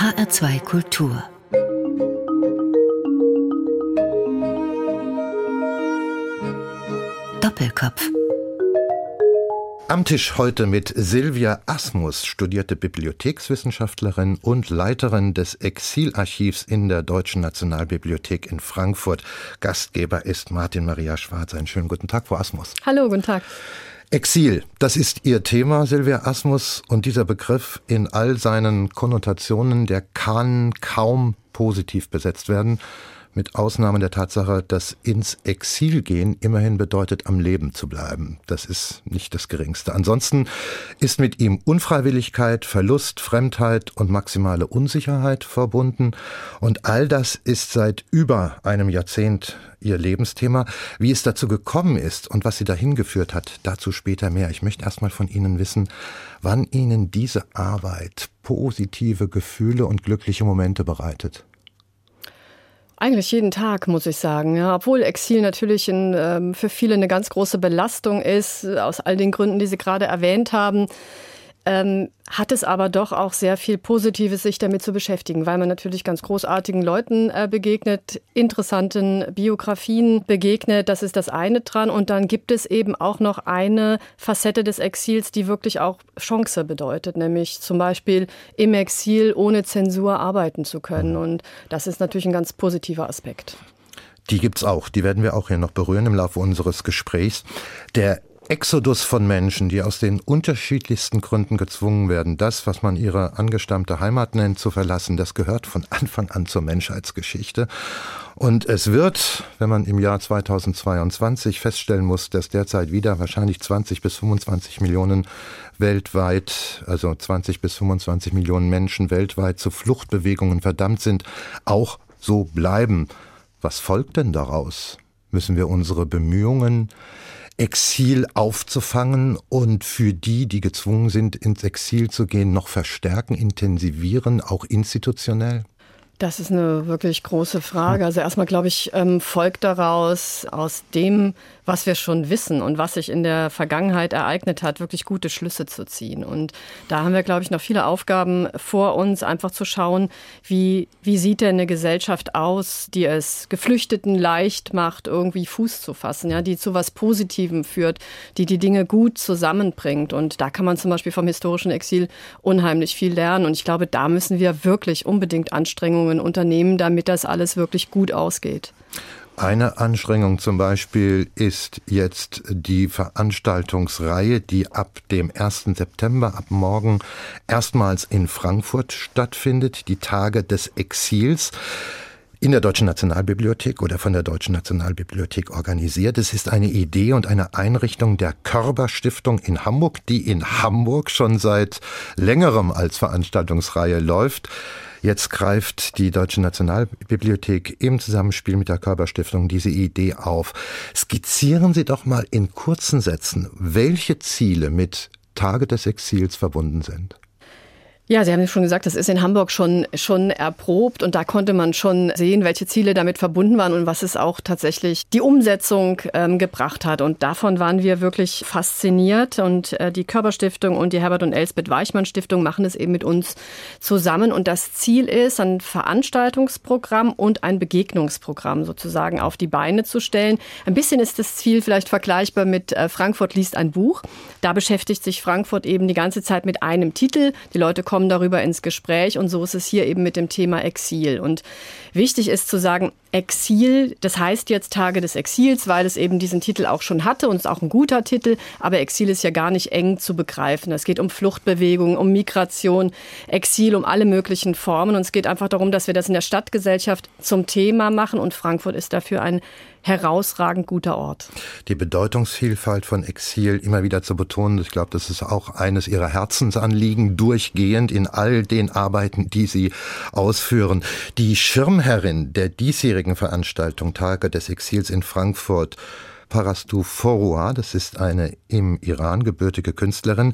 HR2 Kultur Doppelkopf am Tisch heute mit Silvia Asmus, studierte Bibliothekswissenschaftlerin und Leiterin des Exilarchivs in der Deutschen Nationalbibliothek in Frankfurt. Gastgeber ist Martin Maria Schwarz. Einen schönen guten Tag, Frau Asmus. Hallo, guten Tag. Exil, das ist Ihr Thema, Silvia Asmus, und dieser Begriff in all seinen Konnotationen, der kann kaum positiv besetzt werden mit Ausnahme der Tatsache, dass ins Exil gehen immerhin bedeutet, am Leben zu bleiben. Das ist nicht das Geringste. Ansonsten ist mit ihm Unfreiwilligkeit, Verlust, Fremdheit und maximale Unsicherheit verbunden. Und all das ist seit über einem Jahrzehnt Ihr Lebensthema. Wie es dazu gekommen ist und was Sie dahin geführt hat, dazu später mehr. Ich möchte erstmal von Ihnen wissen, wann Ihnen diese Arbeit positive Gefühle und glückliche Momente bereitet. Eigentlich jeden Tag, muss ich sagen. Ja, obwohl Exil natürlich in, ähm, für viele eine ganz große Belastung ist, aus all den Gründen, die Sie gerade erwähnt haben ähm, hat es aber doch auch sehr viel Positives, sich damit zu beschäftigen, weil man natürlich ganz großartigen Leuten äh, begegnet, interessanten Biografien begegnet. Das ist das eine dran. Und dann gibt es eben auch noch eine Facette des Exils, die wirklich auch Chance bedeutet, nämlich zum Beispiel im Exil ohne Zensur arbeiten zu können. Und das ist natürlich ein ganz positiver Aspekt. Die gibt's auch. Die werden wir auch hier noch berühren im Laufe unseres Gesprächs. Der Exodus von Menschen, die aus den unterschiedlichsten Gründen gezwungen werden, das, was man ihre angestammte Heimat nennt, zu verlassen, das gehört von Anfang an zur Menschheitsgeschichte. Und es wird, wenn man im Jahr 2022 feststellen muss, dass derzeit wieder wahrscheinlich 20 bis 25 Millionen weltweit, also 20 bis 25 Millionen Menschen weltweit zu Fluchtbewegungen verdammt sind, auch so bleiben. Was folgt denn daraus? Müssen wir unsere Bemühungen Exil aufzufangen und für die, die gezwungen sind, ins Exil zu gehen, noch verstärken, intensivieren, auch institutionell? Das ist eine wirklich große Frage. Also erstmal, glaube ich, ähm, folgt daraus aus dem, was wir schon wissen und was sich in der Vergangenheit ereignet hat, wirklich gute Schlüsse zu ziehen. Und da haben wir, glaube ich, noch viele Aufgaben vor uns, einfach zu schauen, wie, wie sieht denn eine Gesellschaft aus, die es Geflüchteten leicht macht, irgendwie Fuß zu fassen, ja, die zu was Positivem führt, die die Dinge gut zusammenbringt. Und da kann man zum Beispiel vom historischen Exil unheimlich viel lernen. Und ich glaube, da müssen wir wirklich unbedingt Anstrengungen unternehmen, damit das alles wirklich gut ausgeht? Eine Anstrengung zum Beispiel ist jetzt die Veranstaltungsreihe, die ab dem 1. September, ab morgen, erstmals in Frankfurt stattfindet, die Tage des Exils in der Deutschen Nationalbibliothek oder von der Deutschen Nationalbibliothek organisiert. Es ist eine Idee und eine Einrichtung der Körber-Stiftung in Hamburg, die in Hamburg schon seit längerem als Veranstaltungsreihe läuft. Jetzt greift die Deutsche Nationalbibliothek im Zusammenspiel mit der Körperstiftung diese Idee auf. Skizzieren Sie doch mal in kurzen Sätzen, welche Ziele mit Tage des Exils verbunden sind. Ja, Sie haben schon gesagt, das ist in Hamburg schon, schon erprobt und da konnte man schon sehen, welche Ziele damit verbunden waren und was es auch tatsächlich die Umsetzung ähm, gebracht hat. Und davon waren wir wirklich fasziniert und äh, die Körperstiftung und die Herbert und Elsbeth Weichmann Stiftung machen es eben mit uns zusammen. Und das Ziel ist, ein Veranstaltungsprogramm und ein Begegnungsprogramm sozusagen auf die Beine zu stellen. Ein bisschen ist das Ziel vielleicht vergleichbar mit äh, Frankfurt liest ein Buch. Da beschäftigt sich Frankfurt eben die ganze Zeit mit einem Titel. Die Leute kommen kommen darüber ins Gespräch und so ist es hier eben mit dem Thema Exil. Und wichtig ist zu sagen, Exil, das heißt jetzt Tage des Exils, weil es eben diesen Titel auch schon hatte und ist auch ein guter Titel, aber Exil ist ja gar nicht eng zu begreifen. Es geht um Fluchtbewegungen, um Migration, Exil, um alle möglichen Formen und es geht einfach darum, dass wir das in der Stadtgesellschaft zum Thema machen und Frankfurt ist dafür ein herausragend guter Ort. Die Bedeutungsvielfalt von Exil immer wieder zu betonen, ich glaube, das ist auch eines Ihrer Herzensanliegen, durchgehend in all den Arbeiten, die Sie ausführen. Die Schirmherrin der diesjährigen Veranstaltung Tage des Exils in Frankfurt, Parastu Foroua, das ist eine im Iran gebürtige Künstlerin,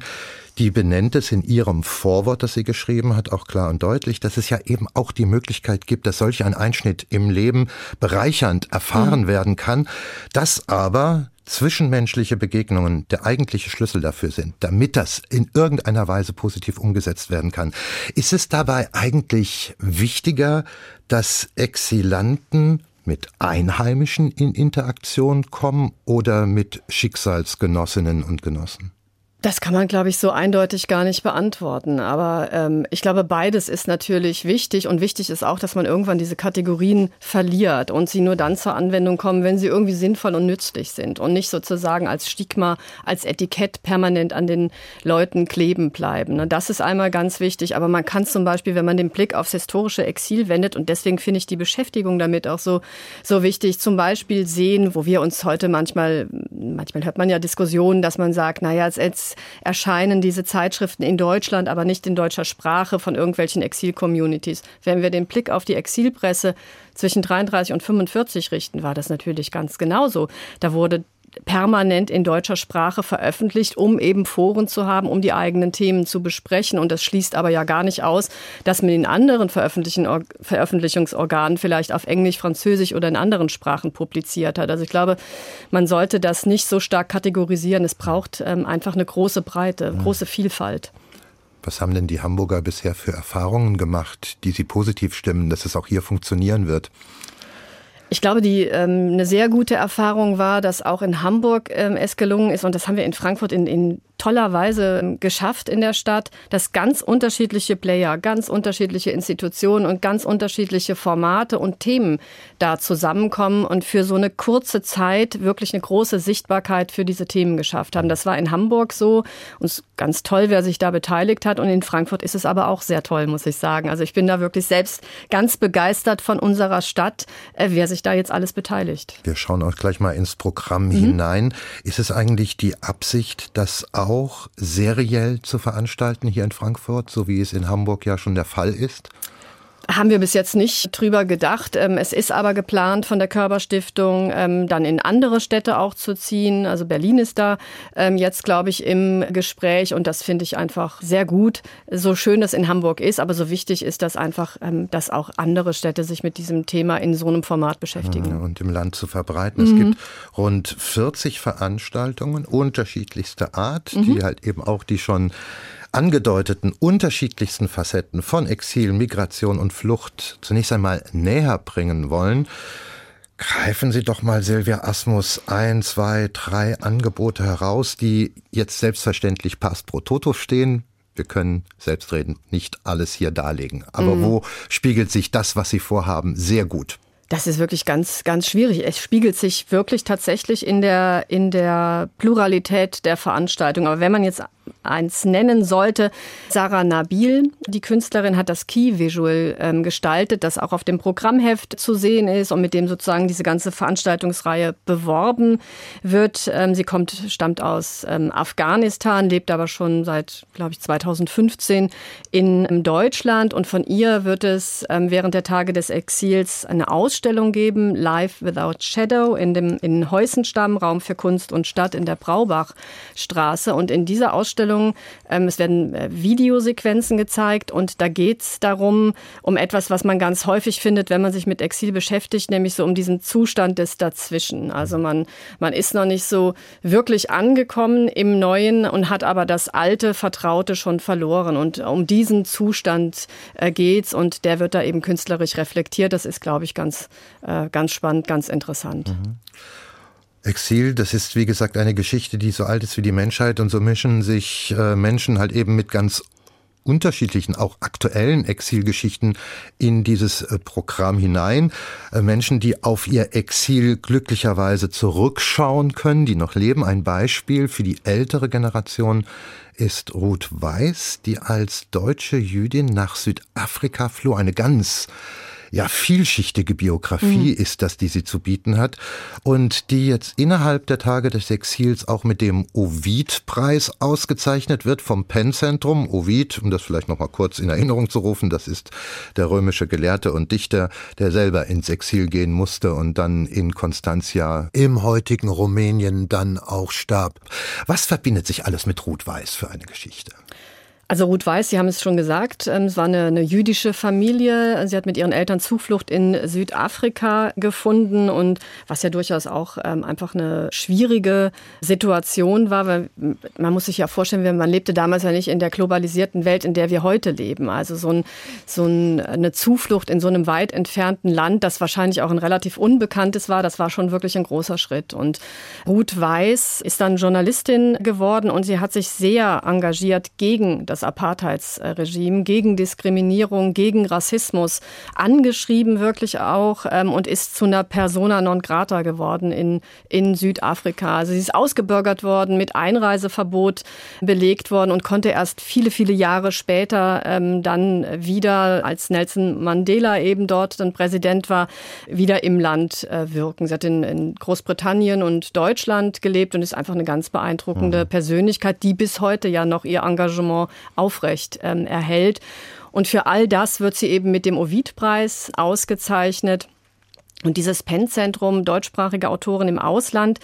die benennt es in ihrem Vorwort, das sie geschrieben hat, auch klar und deutlich, dass es ja eben auch die Möglichkeit gibt, dass solch ein Einschnitt im Leben bereichernd erfahren mhm. werden kann, dass aber zwischenmenschliche Begegnungen der eigentliche Schlüssel dafür sind, damit das in irgendeiner Weise positiv umgesetzt werden kann. Ist es dabei eigentlich wichtiger, dass Exilanten mit Einheimischen in Interaktion kommen oder mit Schicksalsgenossinnen und Genossen? Das kann man, glaube ich, so eindeutig gar nicht beantworten. Aber ähm, ich glaube, beides ist natürlich wichtig. Und wichtig ist auch, dass man irgendwann diese Kategorien verliert und sie nur dann zur Anwendung kommen, wenn sie irgendwie sinnvoll und nützlich sind und nicht sozusagen als Stigma, als Etikett permanent an den Leuten kleben bleiben. Ne? Das ist einmal ganz wichtig. Aber man kann zum Beispiel, wenn man den Blick aufs historische Exil wendet, und deswegen finde ich die Beschäftigung damit auch so, so wichtig, zum Beispiel sehen, wo wir uns heute manchmal, manchmal hört man ja Diskussionen, dass man sagt, naja, erscheinen diese Zeitschriften in Deutschland, aber nicht in deutscher Sprache von irgendwelchen Exil-Communities. Wenn wir den Blick auf die Exilpresse zwischen 33 und 45 richten, war das natürlich ganz genauso. Da wurde permanent in deutscher Sprache veröffentlicht, um eben Foren zu haben, um die eigenen Themen zu besprechen. Und das schließt aber ja gar nicht aus, dass man in anderen Veröffentlichungsorganen vielleicht auf Englisch, Französisch oder in anderen Sprachen publiziert hat. Also ich glaube, man sollte das nicht so stark kategorisieren. Es braucht ähm, einfach eine große Breite, große Vielfalt. Was haben denn die Hamburger bisher für Erfahrungen gemacht, die sie positiv stimmen, dass es auch hier funktionieren wird? Ich glaube, die ähm, eine sehr gute Erfahrung war, dass auch in Hamburg ähm, es gelungen ist, und das haben wir in Frankfurt in, in toller Weise geschafft in der Stadt, dass ganz unterschiedliche Player, ganz unterschiedliche Institutionen und ganz unterschiedliche Formate und Themen da zusammenkommen und für so eine kurze Zeit wirklich eine große Sichtbarkeit für diese Themen geschafft haben. Das war in Hamburg so und ganz toll, wer sich da beteiligt hat. Und in Frankfurt ist es aber auch sehr toll, muss ich sagen. Also ich bin da wirklich selbst ganz begeistert von unserer Stadt, äh, wer sich da jetzt alles beteiligt. Wir schauen auch gleich mal ins Programm mhm. hinein. Ist es eigentlich die Absicht, dass auch auch seriell zu veranstalten hier in Frankfurt, so wie es in Hamburg ja schon der Fall ist? Haben wir bis jetzt nicht drüber gedacht. Ähm, es ist aber geplant von der Körperstiftung, ähm, dann in andere Städte auch zu ziehen. Also Berlin ist da ähm, jetzt, glaube ich, im Gespräch und das finde ich einfach sehr gut. So schön das in Hamburg ist, aber so wichtig ist das einfach, dass auch andere Städte sich mit diesem Thema in so einem Format beschäftigen. Und im Land zu verbreiten. Mhm. Es gibt rund 40 Veranstaltungen unterschiedlichster Art, mhm. die halt eben auch die schon angedeuteten unterschiedlichsten Facetten von Exil, Migration und Flucht zunächst einmal näher bringen wollen, greifen Sie doch mal, Silvia Asmus, ein, zwei, drei Angebote heraus, die jetzt selbstverständlich pass pro toto stehen. Wir können selbstredend nicht alles hier darlegen. Aber mhm. wo spiegelt sich das, was Sie vorhaben, sehr gut? Das ist wirklich ganz, ganz schwierig. Es spiegelt sich wirklich tatsächlich in der, in der Pluralität der Veranstaltung. Aber wenn man jetzt eins nennen sollte. Sarah Nabil, die Künstlerin, hat das Key Visual ähm, gestaltet, das auch auf dem Programmheft zu sehen ist und mit dem sozusagen diese ganze Veranstaltungsreihe beworben wird. Ähm, sie kommt, stammt aus ähm, Afghanistan, lebt aber schon seit, glaube ich, 2015 in ähm, Deutschland und von ihr wird es ähm, während der Tage des Exils eine Ausstellung geben, Live Without Shadow in dem in Heusenstamm, Raum für Kunst und Stadt in der Braubachstraße und in dieser Ausstellung Ausstellung. Ähm, es werden äh, Videosequenzen gezeigt und da geht es darum, um etwas, was man ganz häufig findet, wenn man sich mit Exil beschäftigt, nämlich so um diesen Zustand des Dazwischen. Also man, man ist noch nicht so wirklich angekommen im Neuen und hat aber das alte Vertraute schon verloren. Und um diesen Zustand äh, geht's und der wird da eben künstlerisch reflektiert. Das ist, glaube ich, ganz, äh, ganz spannend, ganz interessant. Mhm. Exil, das ist wie gesagt eine Geschichte, die so alt ist wie die Menschheit und so mischen sich äh, Menschen halt eben mit ganz unterschiedlichen, auch aktuellen Exilgeschichten in dieses äh, Programm hinein. Äh, Menschen, die auf ihr Exil glücklicherweise zurückschauen können, die noch leben. Ein Beispiel für die ältere Generation ist Ruth Weiß, die als deutsche Jüdin nach Südafrika floh. Eine ganz ja vielschichtige Biografie mhm. ist das, die sie zu bieten hat und die jetzt innerhalb der Tage des Exils auch mit dem Ovid-Preis ausgezeichnet wird vom Penn-Zentrum. Ovid, um das vielleicht noch mal kurz in Erinnerung zu rufen, das ist der römische Gelehrte und Dichter, der selber ins Exil gehen musste und dann in Constantia im heutigen Rumänien dann auch starb. Was verbindet sich alles mit Ruth Weiß für eine Geschichte? Also Ruth Weiß, Sie haben es schon gesagt, ähm, es war eine, eine, jüdische Familie. Sie hat mit ihren Eltern Zuflucht in Südafrika gefunden und was ja durchaus auch ähm, einfach eine schwierige Situation war, weil man muss sich ja vorstellen, man lebte damals ja nicht in der globalisierten Welt, in der wir heute leben. Also so, ein, so ein, eine Zuflucht in so einem weit entfernten Land, das wahrscheinlich auch ein relativ unbekanntes war, das war schon wirklich ein großer Schritt. Und Ruth Weiß ist dann Journalistin geworden und sie hat sich sehr engagiert gegen das das Apartheidsregime, gegen Diskriminierung, gegen Rassismus angeschrieben, wirklich auch, ähm, und ist zu einer Persona non grata geworden in, in Südafrika. Also sie ist ausgebürgert worden, mit Einreiseverbot belegt worden und konnte erst viele, viele Jahre später ähm, dann wieder, als Nelson Mandela eben dort dann Präsident war, wieder im Land äh, wirken. Sie hat in, in, Großbritannien und Deutschland gelebt und ist einfach eine ganz beeindruckende mhm. Persönlichkeit, die bis heute ja noch ihr Engagement aufrecht ähm, erhält. Und für all das wird sie eben mit dem Ovid-Preis ausgezeichnet. Und dieses PEN-Zentrum deutschsprachige Autoren im Ausland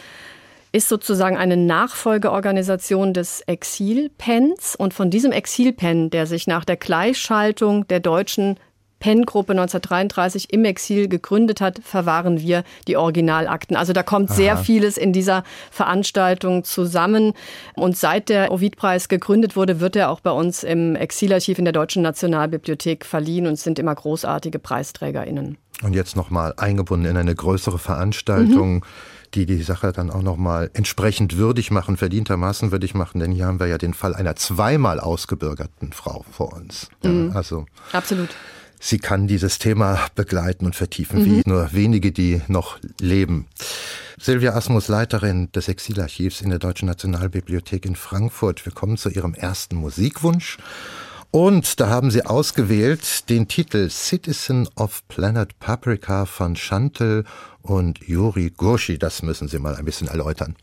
ist sozusagen eine Nachfolgeorganisation des Exil-PENs. Und von diesem Exil-PEN, der sich nach der Gleichschaltung der deutschen Penn-Gruppe 1933 im Exil gegründet hat, verwahren wir die Originalakten. Also da kommt Aha. sehr vieles in dieser Veranstaltung zusammen. Und seit der Ovid-Preis gegründet wurde, wird er auch bei uns im Exilarchiv in der Deutschen Nationalbibliothek verliehen und sind immer großartige PreisträgerInnen. Und jetzt nochmal eingebunden in eine größere Veranstaltung. Mhm die die Sache dann auch nochmal entsprechend würdig machen, verdientermaßen würdig machen, denn hier haben wir ja den Fall einer zweimal ausgebürgerten Frau vor uns. Ja, mhm. also absolut sie kann dieses Thema begleiten und vertiefen, mhm. wie nur wenige, die noch leben. Silvia Asmus, Leiterin des Exilarchivs in der Deutschen Nationalbibliothek in Frankfurt. Wir kommen zu Ihrem ersten Musikwunsch. Und da haben Sie ausgewählt den Titel Citizen of Planet Paprika von Chantel und Yuri Gurshi. Das müssen Sie mal ein bisschen erläutern.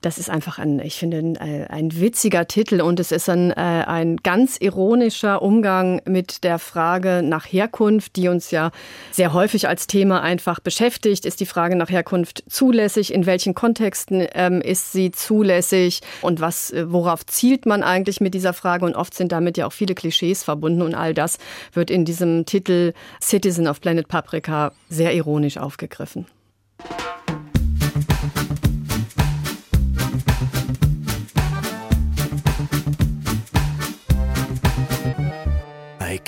Das ist einfach ein, ich finde, ein, ein witziger Titel und es ist ein, äh, ein ganz ironischer Umgang mit der Frage nach Herkunft, die uns ja sehr häufig als Thema einfach beschäftigt. Ist die Frage nach Herkunft zulässig? In welchen Kontexten ähm, ist sie zulässig? Und was, äh, worauf zielt man eigentlich mit dieser Frage? Und oft sind damit ja auch viele Klischees verbunden und all das wird in diesem Titel Citizen of Planet Paprika sehr ironisch aufgegriffen.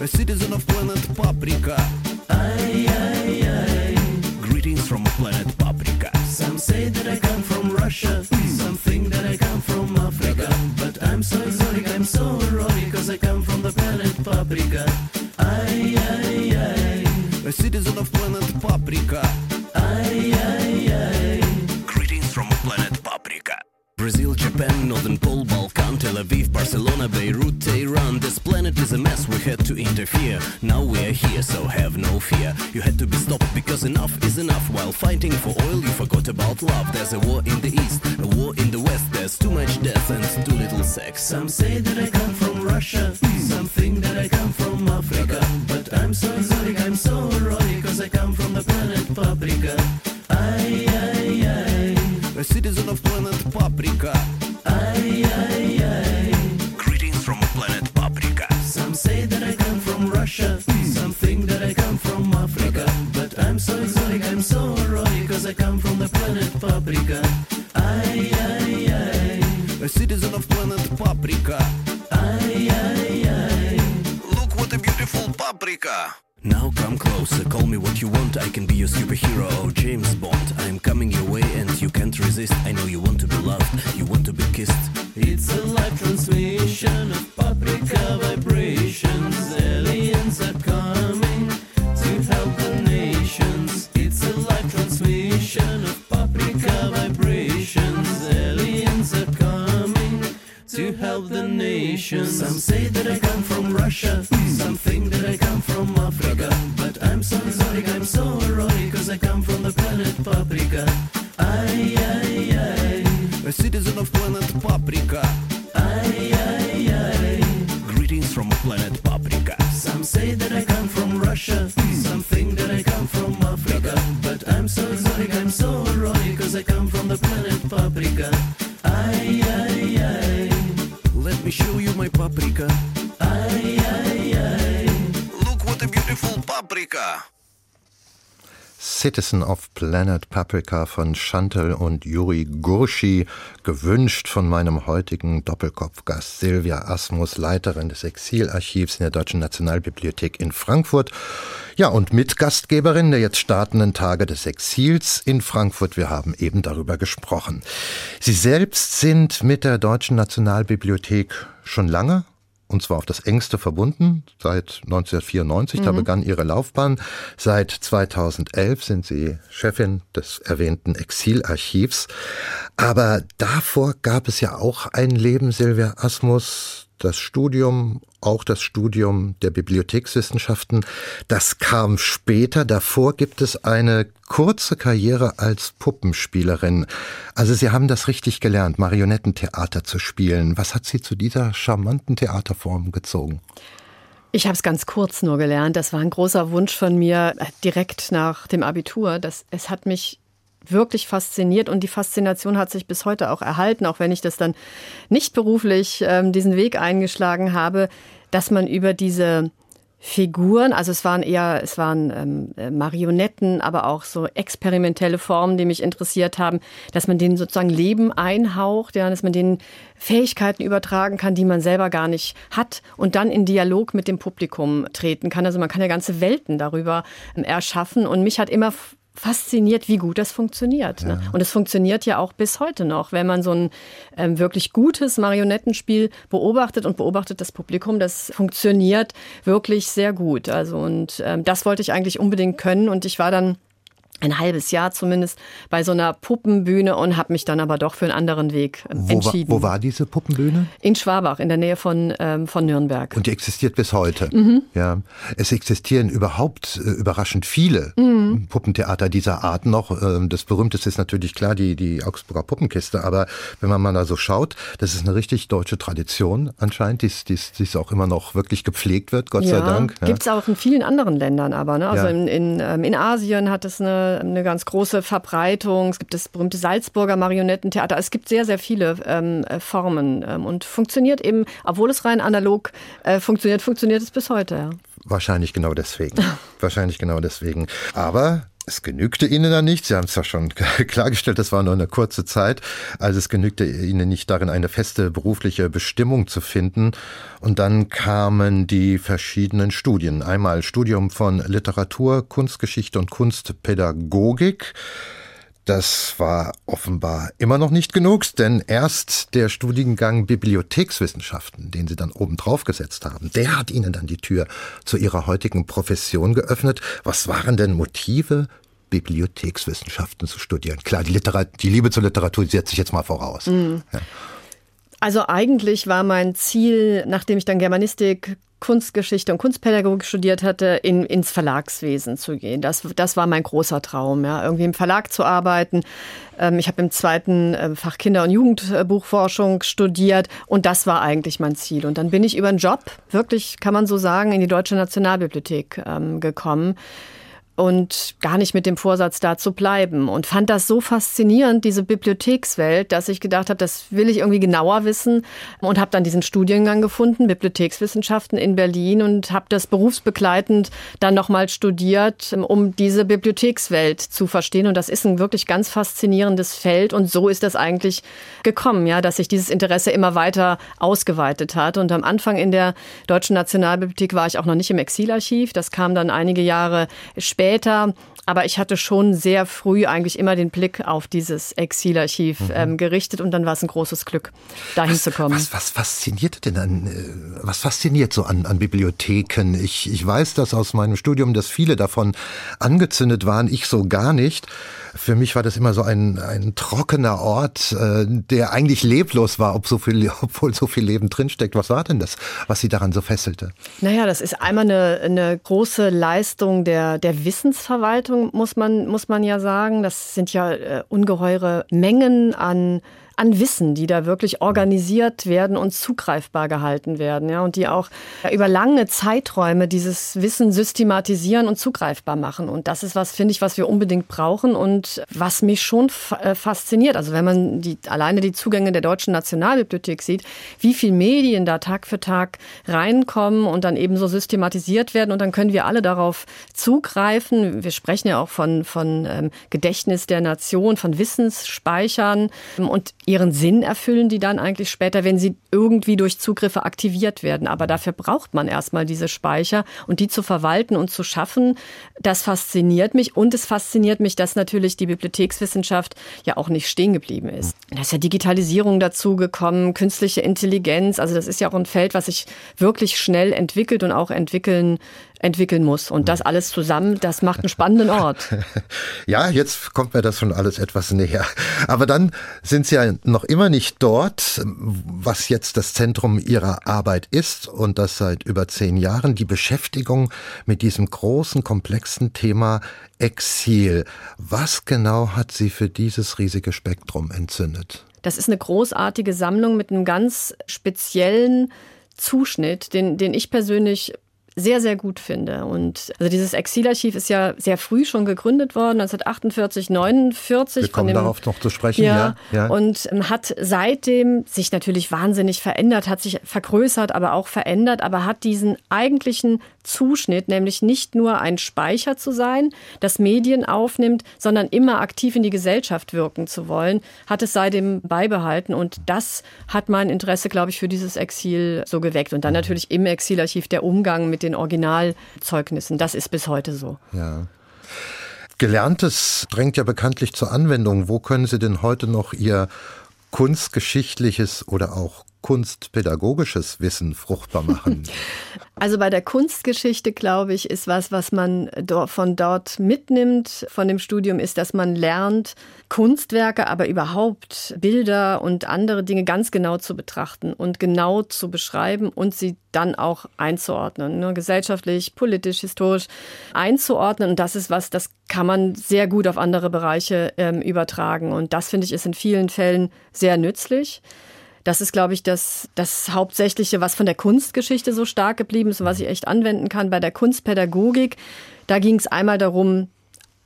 A citizen of planet Paprika. Help the nations. Some say that I come from Russia, some think that I come from Africa. But I'm so exotic, I'm so erotic, cause I come from the planet Paprika. Ay, ay, ay. A citizen of planet Paprika. Ay, ay, ay. Greetings from planet Paprika. Some say that I come from Russia, some think that I come from Africa. But I'm so exotic, I'm so erotic, cause I come from the planet Paprika. Ay, ay. Let show you my paprika. Ay, ay, ay. Look what a beautiful paprika. Citizen of Planet Paprika von Chantal und Juri Gurschi, gewünscht von meinem heutigen Doppelkopfgast Silvia Asmus, Leiterin des Exilarchivs in der Deutschen Nationalbibliothek in Frankfurt. Ja, und Mitgastgeberin der jetzt startenden Tage des Exils in Frankfurt. Wir haben eben darüber gesprochen. Sie selbst sind mit der Deutschen Nationalbibliothek schon lange und zwar auf das engste verbunden seit 1994. Da begann ihre Laufbahn. Seit 2011 sind sie Chefin des erwähnten Exilarchivs. Aber davor gab es ja auch ein Leben, Silvia Asmus, das Studium, auch das Studium der Bibliothekswissenschaften. Das kam später. Davor gibt es eine kurze Karriere als Puppenspielerin. Also Sie haben das richtig gelernt, Marionettentheater zu spielen. Was hat Sie zu dieser charmanten Theaterform gezogen? Ich habe es ganz kurz nur gelernt. Das war ein großer Wunsch von mir direkt nach dem Abitur. Das, es hat mich wirklich fasziniert und die Faszination hat sich bis heute auch erhalten, auch wenn ich das dann nicht beruflich ähm, diesen Weg eingeschlagen habe, dass man über diese Figuren, also es waren eher, es waren ähm, äh, Marionetten, aber auch so experimentelle Formen, die mich interessiert haben, dass man denen sozusagen Leben einhaucht, ja, dass man denen Fähigkeiten übertragen kann, die man selber gar nicht hat und dann in Dialog mit dem Publikum treten kann. Also man kann ja ganze Welten darüber ähm, erschaffen und mich hat immer fasziniert, wie gut das funktioniert. Ne? Und es funktioniert ja auch bis heute noch, wenn man so ein ähm, wirklich gutes Marionettenspiel beobachtet und beobachtet das Publikum, das funktioniert wirklich sehr gut. Also und ähm, das wollte ich eigentlich unbedingt können und ich war dann ein halbes Jahr zumindest bei so einer Puppenbühne und habe mich dann aber doch für einen anderen Weg ähm, Wo, entschieden. War, wo war diese Puppenbühne? In Schwabach, in der Nähe von, ähm, von Nürnberg. Und die existiert bis heute. Mhm. Ja, es existieren überhaupt äh, überraschend viele Mhm. Puppentheater dieser Art noch. Ähm, das berühmteste ist natürlich klar die die Augsburger Puppenkiste. Aber wenn man mal da so schaut, das ist eine richtig deutsche Tradition anscheinend, die es- die es- die es auch immer noch wirklich gepflegt wird. Gott sei Dank. Ja. Gibt es auch in vielen anderen Ländern aber. Ne? Also Ja. in, in, ähm, in Asien hat es eine, eine ganz große Verbreitung. Es gibt das berühmte Salzburger Marionettentheater. Es gibt sehr, sehr viele ähm, äh, Formen ähm, und funktioniert eben, obwohl es rein analog äh, funktioniert, funktioniert es bis heute. Ja. Wahrscheinlich genau deswegen. Wahrscheinlich genau deswegen. Aber es genügte ihnen dann nicht. Sie haben es ja schon klargestellt, das war nur eine kurze Zeit. Also es genügte ihnen nicht darin, eine feste berufliche Bestimmung zu finden. Und dann kamen die verschiedenen Studien. Einmal Studium von Literatur, Kunstgeschichte und Kunstpädagogik. Das war offenbar immer noch nicht genug, denn erst der Studiengang Bibliothekswissenschaften, den Sie dann oben drauf gesetzt haben, der hat Ihnen dann die Tür zu Ihrer heutigen Profession geöffnet. Was waren denn Motive, Bibliothekswissenschaften zu studieren? Klar, die, Literat die Liebe zur Literatur die setze ich jetzt mal voraus. Ja. Also eigentlich war mein Ziel, nachdem ich dann Germanistik, Kunstgeschichte und Kunstpädagogik studiert hatte, in, ins Verlagswesen zu gehen. Das, das war mein großer Traum, ja, irgendwie im Verlag zu arbeiten. Ähm, ich habe im zweiten äh, Fach Kinder- und Jugendbuchforschung studiert und das war eigentlich mein Ziel. Und dann bin ich über einen Job, wirklich kann man so sagen, in die Deutsche Nationalbibliothek ähm, gekommen und gar nicht mit dem Vorsatz da zu bleiben. Und fand das so faszinierend, diese Bibliothekswelt, dass ich gedacht habe, das will ich irgendwie genauer wissen und habe dann diesen Studiengang gefunden, Bibliothekswissenschaften in Berlin und habe das berufsbegleitend dann nochmal studiert, um diese Bibliothekswelt zu verstehen. Und das ist ein wirklich ganz faszinierendes Feld und so ist das eigentlich gekommen, ja, dass sich dieses Interesse immer weiter ausgeweitet hat. Und am Anfang in der Deutschen Nationalbibliothek war ich auch noch nicht im Exilarchiv, das kam dann einige Jahre später später. Aber ich hatte schon sehr früh eigentlich immer den Blick auf dieses Exilarchiv ähm, gerichtet und dann war es ein großes Glück, dahin zu kommen. Was, was fasziniert denn an, äh, was fasziniert so an, an Bibliotheken? Ich, ich weiß das aus meinem Studium, dass viele davon angezündet waren, ich so gar nicht. Für mich war das immer so ein, ein trockener Ort, äh, der eigentlich leblos war, ob so viel, obwohl so viel Leben drinsteckt. Was war denn das, was Sie daran so fesselte? Naja, das ist einmal eine, eine große Leistung der, der Wissensverwaltung, muss man, muss man ja sagen. Das sind ja äh, ungeheure Mengen an an Wissen, die da wirklich organisiert werden und zugreifbar gehalten werden, ja, und die auch über lange Zeiträume dieses Wissen systematisieren und zugreifbar machen. Und das ist was, finde ich, was wir unbedingt brauchen und was mich schon äh, fasziniert. Also wenn man die, alleine die Zugänge der Deutschen Nationalbibliothek sieht, wie viel Medien da Tag für Tag reinkommen und dann eben so systematisiert werden und dann können wir alle darauf zugreifen. Wir sprechen ja auch von, von ähm, Gedächtnis der Nation, von Wissensspeichern und ihren Sinn erfüllen die dann eigentlich später, wenn sie irgendwie durch Zugriffe aktiviert werden. Aber dafür braucht man erstmal diese Speicher und die zu verwalten und zu schaffen, das fasziniert mich. Und es fasziniert mich, dass natürlich die Bibliothekswissenschaft ja auch nicht stehen geblieben ist. Da ist ja Digitalisierung dazugekommen, künstliche Intelligenz. Also das ist ja auch ein Feld, was sich wirklich schnell entwickelt und auch entwickeln entwickeln muss. Und das alles zusammen, das macht einen spannenden Ort. Ja, jetzt kommt mir das schon alles etwas näher. Aber dann sind Sie ja noch immer nicht dort, was jetzt das Zentrum Ihrer Arbeit ist und das seit über zehn Jahren, die Beschäftigung mit diesem großen, komplexen Thema Exil. Was genau hat Sie für dieses riesige Spektrum entzündet? Das ist eine großartige Sammlung mit einem ganz speziellen Zuschnitt, den, den ich persönlich sehr, sehr gut finde. Und also dieses Exilarchiv ist ja sehr früh schon gegründet worden, 1948, 49. Wir kommen dem, darauf noch zu sprechen, ja, ja. ja. Und hat seitdem sich natürlich wahnsinnig verändert, hat sich vergrößert, aber auch verändert, aber hat diesen eigentlichen Zuschnitt, nämlich nicht nur ein Speicher zu sein, das Medien aufnimmt, sondern immer aktiv in die Gesellschaft wirken zu wollen, hat es seitdem beibehalten. Und das hat mein Interesse, glaube ich, für dieses Exil so geweckt. Und dann natürlich im Exilarchiv der Umgang mit den Originalzeugnissen. Das ist bis heute so. Ja. Gelerntes drängt ja bekanntlich zur Anwendung. Wo können Sie denn heute noch Ihr kunstgeschichtliches oder auch kunstpädagogisches Wissen fruchtbar machen? Also bei der Kunstgeschichte, glaube ich, ist was, was man von dort mitnimmt, von dem Studium, ist, dass man lernt, Kunstwerke, aber überhaupt Bilder und andere Dinge ganz genau zu betrachten und genau zu beschreiben und sie dann auch einzuordnen, ne? gesellschaftlich, politisch, historisch einzuordnen. Und das ist was, das kann man sehr gut auf andere Bereiche ähm, übertragen. Und das finde ich ist in vielen Fällen sehr nützlich. Das ist, glaube ich, das, das Hauptsächliche, was von der Kunstgeschichte so stark geblieben ist und was ich echt anwenden kann. Bei der Kunstpädagogik, da ging es einmal darum,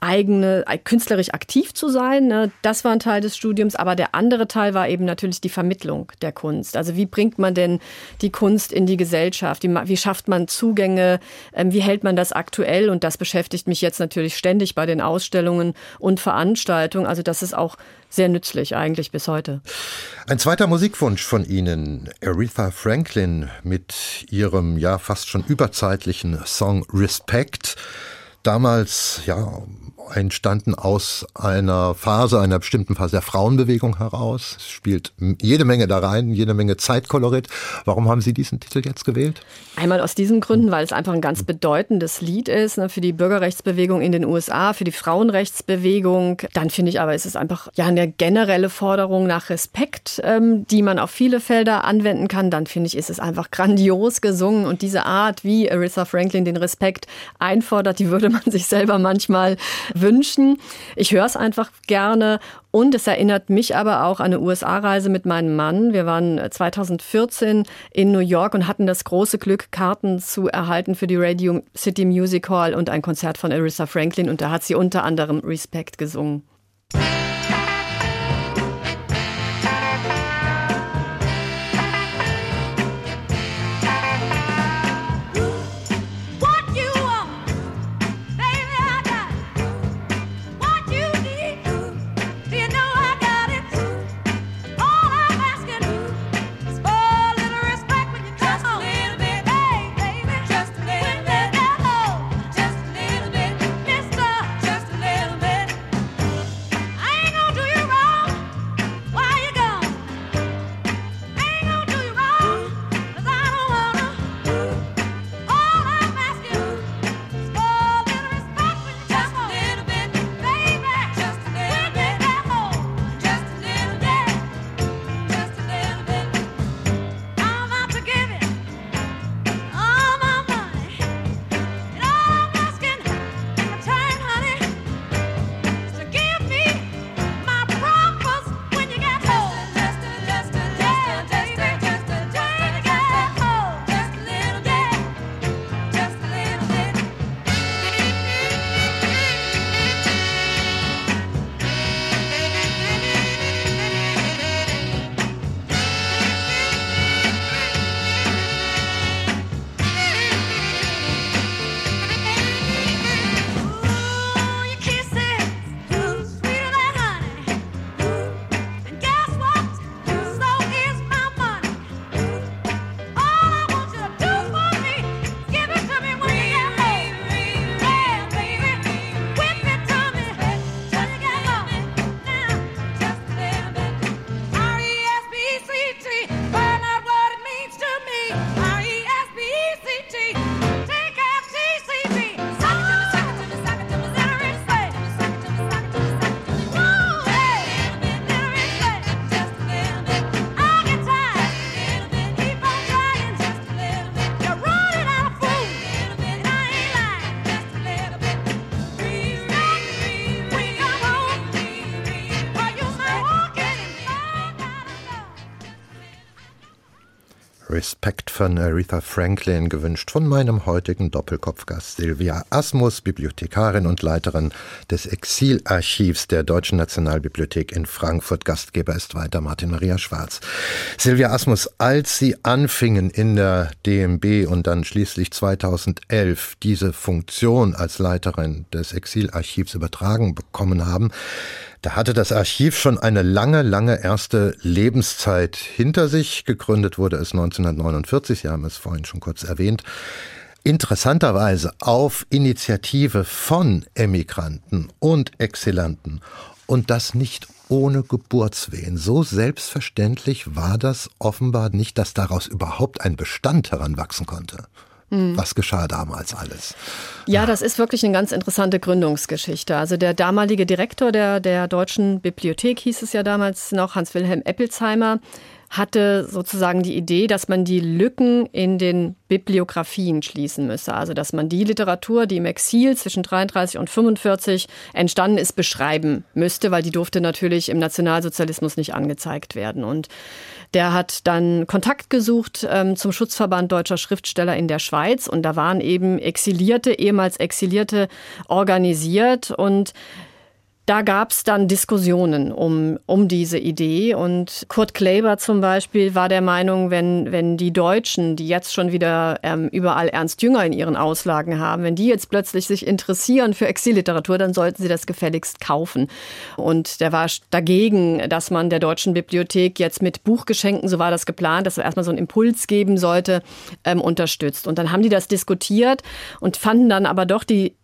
eigene, äh, künstlerisch aktiv zu sein. Ne? Das war ein Teil des Studiums, aber der andere Teil war eben natürlich die Vermittlung der Kunst. Also wie bringt man denn die Kunst in die Gesellschaft? Wie, wie schafft man Zugänge? Ähm, wie hält man das aktuell? Und das beschäftigt mich jetzt natürlich ständig bei den Ausstellungen und Veranstaltungen. Also das ist auch sehr nützlich eigentlich bis heute. Ein zweiter Musikwunsch von Ihnen, Aretha Franklin mit ihrem ja fast schon überzeitlichen Song Respect damals ja entstanden aus einer Phase, einer bestimmten Phase der Frauenbewegung heraus. Es spielt jede Menge da rein, jede Menge Zeitkolorit. Warum haben Sie diesen Titel jetzt gewählt? Einmal aus diesen Gründen, weil es einfach ein ganz bedeutendes Lied ist ne, für die Bürgerrechtsbewegung in den USA, für die Frauenrechtsbewegung. Dann finde ich aber, ist es einfach ja eine generelle Forderung nach Respekt, ähm, die man auf viele Felder anwenden kann. Dann finde ich, ist es einfach grandios gesungen und diese Art, wie Aretha Franklin den Respekt einfordert, die würde man sich selber manchmal wünschen. Ich höre es einfach gerne und es erinnert mich aber auch an eine USA-Reise mit meinem Mann. Wir waren 2014 in New York und hatten das große Glück, Karten zu erhalten für die Radio City Music Hall und ein Konzert von Aretha Franklin. Und da hat sie unter anderem Respect gesungen. Respekt von Aretha Franklin gewünscht von meinem heutigen Doppelkopfgast Silvia Asmus, Bibliothekarin und Leiterin des Exilarchivs der Deutschen Nationalbibliothek in Frankfurt. Gastgeber ist weiter Martin Maria Schwarz. Silvia Asmus, als Sie anfingen in der DMB und dann schließlich 2011 diese Funktion als Leiterin des Exilarchivs übertragen bekommen haben, da hatte das Archiv schon eine lange, lange erste Lebenszeit hinter sich. Gegründet wurde es 1949, Sie haben es vorhin schon kurz erwähnt. Interessanterweise auf Initiative von Emigranten und Exilanten und das nicht ohne Geburtswehen. So selbstverständlich war das offenbar nicht, dass daraus überhaupt ein Bestand heranwachsen konnte. Hm. Was geschah damals alles? Ja, das ist wirklich eine ganz interessante Gründungsgeschichte. Also der damalige Direktor der, der Deutschen Bibliothek hieß es ja damals noch, Hans-Wilhelm Eppelsheimer, hatte sozusagen die Idee, dass man die Lücken in den Bibliografien schließen müsse. Also dass man die Literatur, die im Exil zwischen 33 und 45 entstanden ist, beschreiben müsste, weil die durfte natürlich im Nationalsozialismus nicht angezeigt werden. Und der hat dann Kontakt gesucht ähm, zum Schutzverband deutscher Schriftsteller in der Schweiz und da waren eben Exilierte, ehemals Exilierte organisiert und da gab es dann Diskussionen um, um diese Idee. Und Kurt Kleber zum Beispiel war der Meinung, wenn, wenn die Deutschen, die jetzt schon wieder ähm, überall Ernst Jünger in ihren Auslagen haben, wenn die jetzt plötzlich sich interessieren für Exilliteratur, dann sollten sie das gefälligst kaufen. Und der war dagegen, dass man der Deutschen Bibliothek jetzt mit Buchgeschenken, so war das geplant, dass er erstmal so einen Impuls geben sollte, ähm, unterstützt. Und dann haben die das diskutiert und fanden dann aber doch die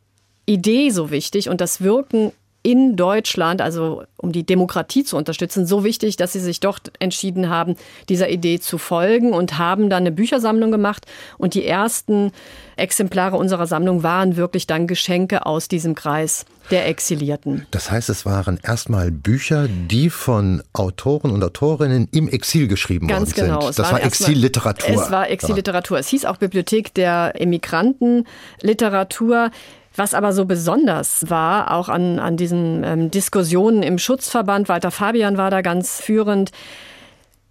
Idee so wichtig und das Wirken in Deutschland, also um die Demokratie zu unterstützen, so wichtig, dass sie sich doch entschieden haben, dieser Idee zu folgen und haben dann eine Büchersammlung gemacht. Und die ersten Exemplare unserer Sammlung waren wirklich dann Geschenke aus diesem Kreis der Exilierten. Das heißt, es waren erstmal Bücher, die von Autoren und Autorinnen im Exil geschrieben Ganz worden genau. sind. Das war Exilliteratur. Es war Exilliteratur. Es hieß auch Bibliothek der Emigrantenliteratur. Was aber so besonders war, auch an, an diesen ähm, Diskussionen im Schutzverband, Walter Fabian war da ganz führend,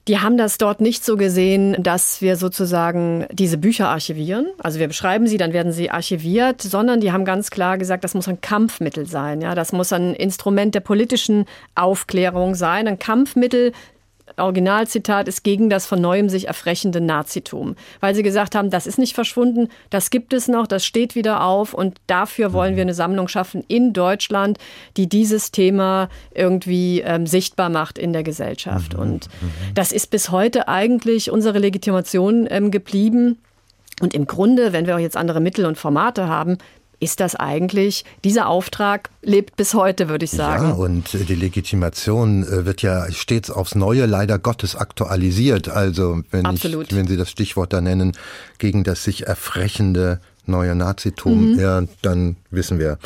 die haben das dort nicht so gesehen, dass wir sozusagen diese Bücher archivieren. Also wir beschreiben sie, dann werden sie archiviert, sondern die haben ganz klar gesagt, das muss ein Kampfmittel sein. Ja, das muss ein Instrument der politischen Aufklärung sein, ein Kampfmittel Originalzitat ist gegen das von neuem sich erfrechende Nazitum. Weil sie gesagt haben, das ist nicht verschwunden, das gibt es noch, das steht wieder auf und dafür wollen wir eine Sammlung schaffen in Deutschland, die dieses Thema irgendwie ähm, sichtbar macht in der Gesellschaft. Und das ist bis heute eigentlich unsere Legitimation ähm, geblieben. Und im Grunde, wenn wir auch jetzt andere Mittel und Formate haben, ist das eigentlich, dieser Auftrag lebt bis heute, würde ich sagen. Ja, und äh, die Legitimation äh, wird ja stets aufs Neue leider Gottes aktualisiert. Also wenn, ich, wenn Sie das Stichwort da nennen, gegen das sich erfrechende neue Nazitum, Mhm. ja, dann wissen wir,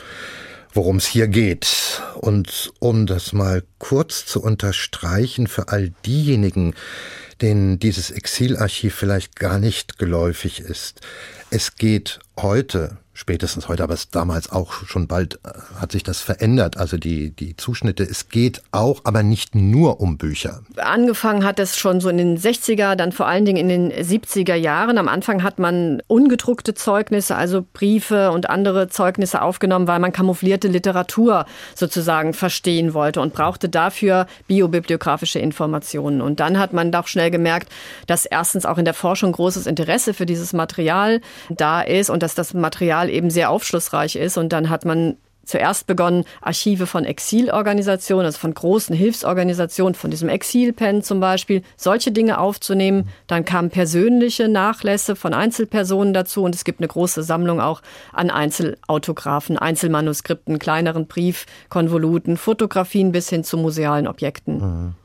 worum es hier geht. Und um das mal kurz zu unterstreichen für all diejenigen, denen dieses Exilarchiv vielleicht gar nicht geläufig ist. Es geht heute, spätestens heute, aber es damals auch schon bald äh, hat sich das verändert, also die, die Zuschnitte. Es geht auch, aber nicht nur um Bücher. Angefangen hat es schon so in den 60er, dann vor allen Dingen in den 70er Jahren. Am Anfang hat man ungedruckte Zeugnisse, also Briefe und andere Zeugnisse aufgenommen, weil man kamouflierte Literatur sozusagen verstehen wollte und brauchte dafür biobibliografische Informationen. Und dann hat man doch schnell gemerkt, dass erstens auch in der Forschung großes Interesse für dieses Material da ist und dass das Material eben sehr aufschlussreich ist. Und dann hat man zuerst begonnen, Archive von Exilorganisationen, also von großen Hilfsorganisationen, von diesem Exilpen zum Beispiel, solche Dinge aufzunehmen. Dann kamen persönliche Nachlässe von Einzelpersonen dazu und es gibt eine große Sammlung auch an Einzelautographen, Einzelmanuskripten, kleineren Briefkonvoluten, Fotografien bis hin zu musealen Objekten.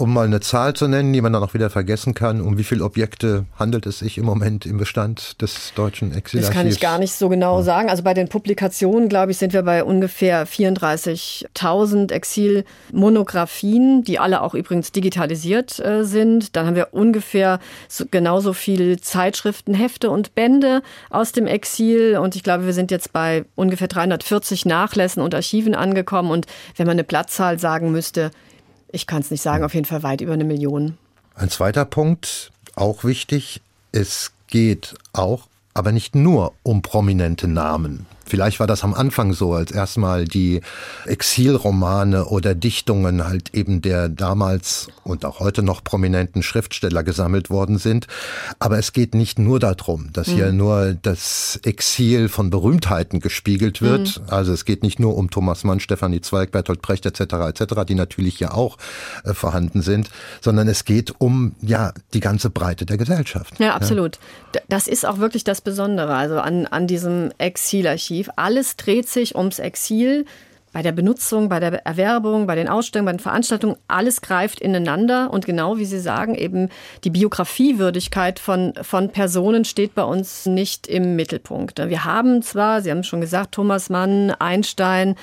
Um mal eine Zahl zu nennen, die man dann auch wieder vergessen kann, um wie viele Objekte handelt es sich im Moment im Bestand des deutschen Exilarchivs? Das kann ich gar nicht so genau sagen. Also bei den Publikationen, glaube ich, sind wir bei ungefähr 34.000 Exilmonographien, die alle auch übrigens digitalisiert äh, sind. Dann haben wir ungefähr so, genauso viel Zeitschriften, Hefte und Bände aus dem Exil. Und ich glaube, wir sind jetzt bei ungefähr 340 Nachlässen und Archiven angekommen. Und wenn man eine Platzzahl sagen müsste, ich kann es nicht sagen, auf jeden Fall weit über eine Million. Ein zweiter Punkt, auch wichtig, es geht auch, aber nicht nur um prominente Namen. Vielleicht war das am Anfang so, als erstmal die Exilromane oder Dichtungen halt eben der damals und auch heute noch prominenten Schriftsteller gesammelt worden sind. Aber es geht nicht nur darum, dass hier nur das Exil von Berühmtheiten gespiegelt wird. Also es geht nicht nur um Thomas Mann, Stefanie Zweig, Bertolt Brecht etc. etc., die natürlich ja auch äh, vorhanden sind, sondern es geht um ja die ganze Breite der Gesellschaft. Ja, absolut. D- Das ist auch wirklich das Besondere, also an, an diesem Exilarchiv. Alles dreht sich ums Exil. Bei der Benutzung, bei der Erwerbung, bei den Ausstellungen, bei den Veranstaltungen, alles greift ineinander. Und genau wie Sie sagen, eben die Biografiewürdigkeit von, von Personen steht bei uns nicht im Mittelpunkt. Wir haben zwar, Sie haben schon gesagt, Thomas Mann, Einstein,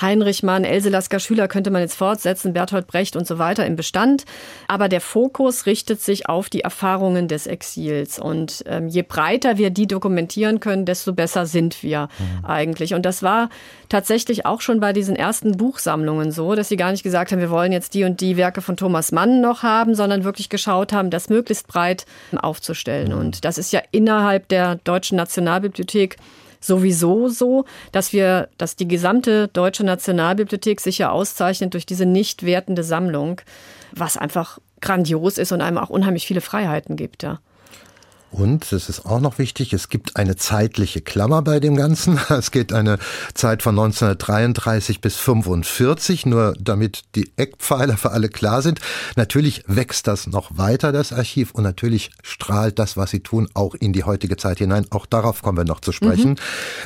Heinrich Mann, Else Lasker Schüler könnte man jetzt fortsetzen, Bertolt Brecht und so weiter im Bestand. Aber der Fokus richtet sich auf die Erfahrungen des Exils. Und ähm, je breiter wir die dokumentieren können, desto besser sind wir eigentlich. Und das war tatsächlich auch schon bei diesen ersten Buchsammlungen so, dass sie gar nicht gesagt haben, wir wollen jetzt die und die Werke von Thomas Mann noch haben, sondern wirklich geschaut haben, das möglichst breit aufzustellen. Und das ist ja innerhalb der Deutschen Nationalbibliothek sowieso so, dass wir, dass die gesamte deutsche Nationalbibliothek sich ja auszeichnet durch diese nicht wertende Sammlung, was einfach grandios ist und einem auch unheimlich viele Freiheiten gibt, ja. Und es ist auch noch wichtig, es gibt eine zeitliche Klammer bei dem Ganzen. Es geht eine Zeit von 1933 bis 45, nur damit die Eckpfeiler für alle klar sind. Natürlich wächst das noch weiter, das Archiv, und natürlich strahlt das, was sie tun, auch in die heutige Zeit hinein. Auch darauf kommen wir noch zu sprechen.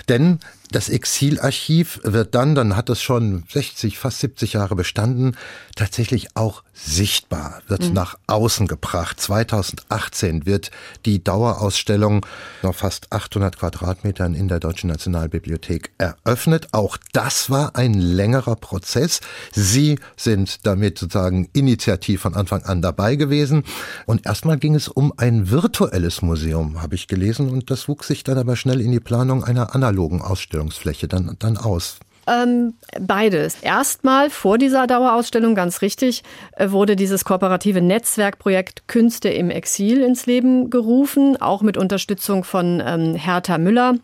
Denn das Exilarchiv wird dann, dann hat es schon 60, fast 70 Jahre bestanden, tatsächlich auch sichtbar, wird nach außen gebracht. 2018 wird die Dauerausstellung auf fast 800 Quadratmetern in der Deutschen Nationalbibliothek eröffnet. Auch das war ein längerer Prozess. Sie sind damit sozusagen initiativ von Anfang an dabei gewesen. Und erstmal ging es um ein virtuelles Museum, habe ich gelesen. Und das wuchs sich dann aber schnell in die Planung einer analogen Ausstellungsfläche dann, dann aus. Ähm, beides. Erstmal vor dieser Dauerausstellung, ganz richtig, äh, wurde dieses kooperative Netzwerkprojekt Künste im Exil ins Leben gerufen, auch mit Unterstützung von ähm, Hertha Müller.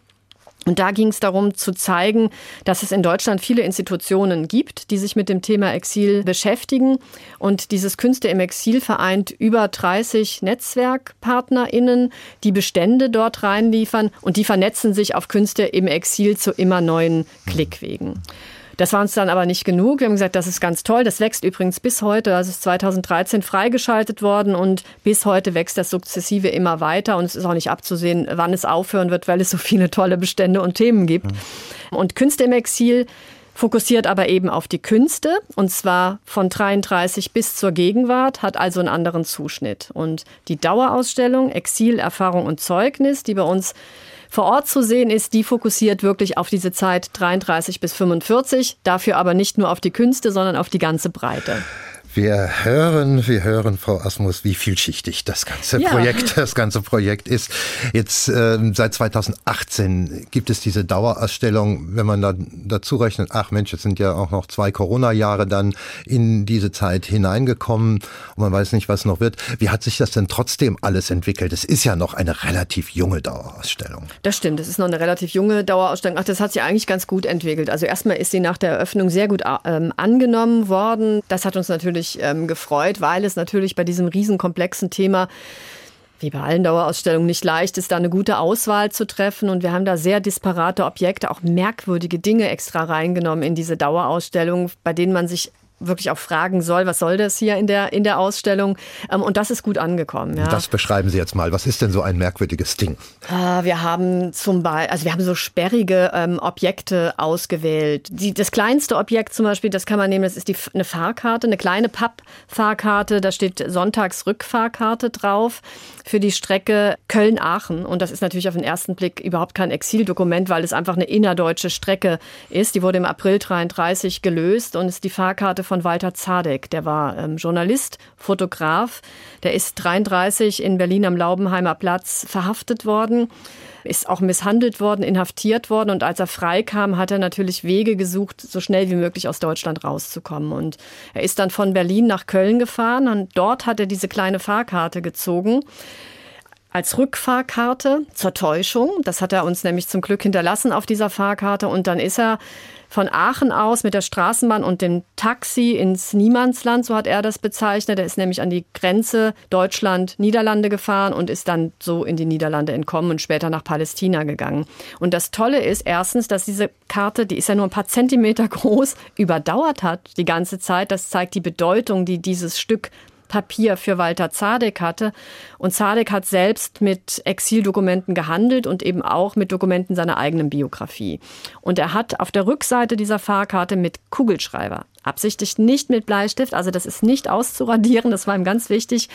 Und da ging es darum zu zeigen, dass es in Deutschland viele Institutionen gibt, die sich mit dem Thema Exil beschäftigen. Und dieses Künste im Exil vereint über 30 NetzwerkpartnerInnen, die Bestände dort reinliefern und die vernetzen sich auf Künste im Exil zu immer neuen Klickwegen. Das war uns dann aber nicht genug. Wir haben gesagt, das ist ganz toll. Das wächst übrigens bis heute. Also es ist 2013 freigeschaltet worden und bis heute wächst das sukzessive immer weiter. Und es ist auch nicht abzusehen, wann es aufhören wird, weil es so viele tolle Bestände und Themen gibt. Und Künste im Exil fokussiert aber eben auf die Künste und zwar von 33 bis zur Gegenwart, hat also einen anderen Zuschnitt. Und die Dauerausstellung Exil, Erfahrung und Zeugnis, die bei uns vor Ort zu sehen ist, die fokussiert wirklich auf diese Zeit 33 bis 45, dafür aber nicht nur auf die Künste, sondern auf die ganze Breite. Wir hören, wir hören, Frau Asmus, wie vielschichtig das ganze Ja. Projekt, das ganze Projekt ist. Jetzt ähm, seit 2018 gibt es diese Dauerausstellung, wenn man da dazu rechnet, ach Mensch, es sind ja auch noch zwei Corona-Jahre dann in diese Zeit hineingekommen und man weiß nicht, was noch wird. Wie hat sich das denn trotzdem alles entwickelt? Es ist ja noch eine relativ junge Dauerausstellung. Das stimmt, es ist noch eine relativ junge Dauerausstellung. Ach, das hat sich eigentlich ganz gut entwickelt. Also erstmal ist sie nach der Eröffnung sehr gut ähm, angenommen worden. Das hat uns natürlich ähm, gefreut, weil es natürlich bei diesem riesenkomplexen Thema wie bei allen Dauerausstellungen nicht leicht ist, da eine gute Auswahl zu treffen. Und wir haben da sehr disparate Objekte, auch merkwürdige Dinge extra reingenommen in diese Dauerausstellung, bei denen man sich wirklich auch fragen soll, was soll das hier in der, in der Ausstellung? Ähm, Und das ist gut angekommen. Ja. Das beschreiben Sie jetzt mal. Was ist denn so ein merkwürdiges Ding? Ah, Wir haben zum Beispiel, also wir haben so sperrige ähm, Objekte ausgewählt. Die, das kleinste Objekt zum Beispiel, das kann man nehmen, das ist die, eine Fahrkarte, eine kleine Pappfahrkarte. Da steht Sonntagsrückfahrkarte drauf für die Strecke Köln-Aachen. Und das ist natürlich auf den ersten Blick überhaupt kein Exildokument, weil es einfach eine innerdeutsche Strecke ist. Die wurde im April 33 gelöst und ist die Fahrkarte von Walter Zadek. Der war ähm, Journalist, Fotograf. Der ist 33 in Berlin am Laubenheimer Platz verhaftet worden ist auch misshandelt worden, inhaftiert worden und als er freikam, hat er natürlich Wege gesucht, so schnell wie möglich aus Deutschland rauszukommen. Und er ist dann von Berlin nach Köln gefahren und dort hat er diese kleine Fahrkarte gezogen als Rückfahrkarte zur Täuschung. Das hat er uns nämlich zum Glück hinterlassen auf dieser Fahrkarte. Und dann ist er von Aachen aus mit der Straßenbahn und dem Taxi ins Niemandsland, so hat er das bezeichnet. Er ist nämlich an die Grenze Deutschland-Niederlande gefahren und ist dann so in die Niederlande entkommen und später nach Palästina gegangen. Und das Tolle ist erstens, dass diese Karte, die ist ja nur ein paar Zentimeter groß, überdauert hat die ganze Zeit. Das zeigt die Bedeutung, die dieses Stück Papier für Walter Zadek hatte. Und Zadek hat selbst mit Exildokumenten gehandelt und eben auch mit Dokumenten seiner eigenen Biografie. Und er hat auf der Rückseite dieser Fahrkarte mit Kugelschreiber, absichtlich nicht mit Bleistift, also das ist nicht auszuradieren, das war ihm ganz wichtig,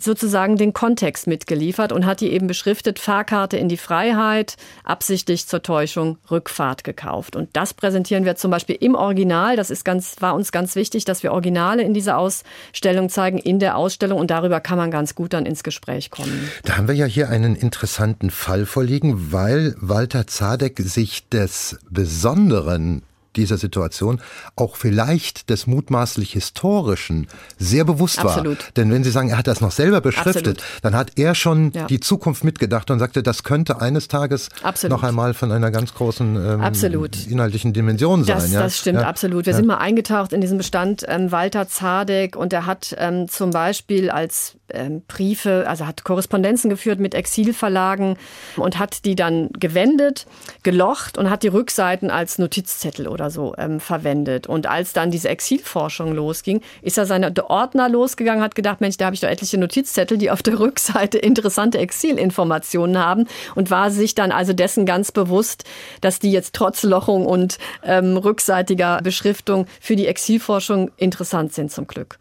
sozusagen den Kontext mitgeliefert und hat die eben beschriftet, Fahrkarte in die Freiheit, absichtlich zur Täuschung, Rückfahrt gekauft. Und das präsentieren wir zum Beispiel im Original. Das ist ganz, war uns ganz wichtig, dass wir Originale in dieser Ausstellung zeigen, in der Ausstellung. Und darüber kann man ganz gut dann ins Gespräch kommen. Da haben wir ja hier einen interessanten Fall vorliegen, weil Walter Zadek sich des Besonderen dieser Situation auch vielleicht des mutmaßlich Historischen sehr bewusst Absolut. war. Denn wenn Sie sagen, er hat das noch selber beschriftet, Absolut. dann hat er schon Ja. die Zukunft mitgedacht und sagte, das könnte eines Tages Absolut. noch einmal von einer ganz großen ähm, inhaltlichen Dimension sein. Das, ja? das stimmt ja. absolut. Wir sind mal eingetaucht in diesen Bestand ähm, Walter Zadek und er hat ähm, zum Beispiel als ähm, Briefe, also hat Korrespondenzen geführt mit Exilverlagen und hat die dann gewendet, gelocht und hat die Rückseiten als Notizzettel oder so ähm, verwendet. Und als dann diese Exilforschung losging, ist er seine Ordner losgegangen, hat gedacht, Mensch, da habe ich doch etliche Notizzettel, die auf der Rückseite interessante Exilinformationen haben und war sich dann also dessen ganz bewusst, dass die jetzt trotz Lochung und ähm, rückseitiger Beschriftung für die Exilforschung interessant sind zum Glück.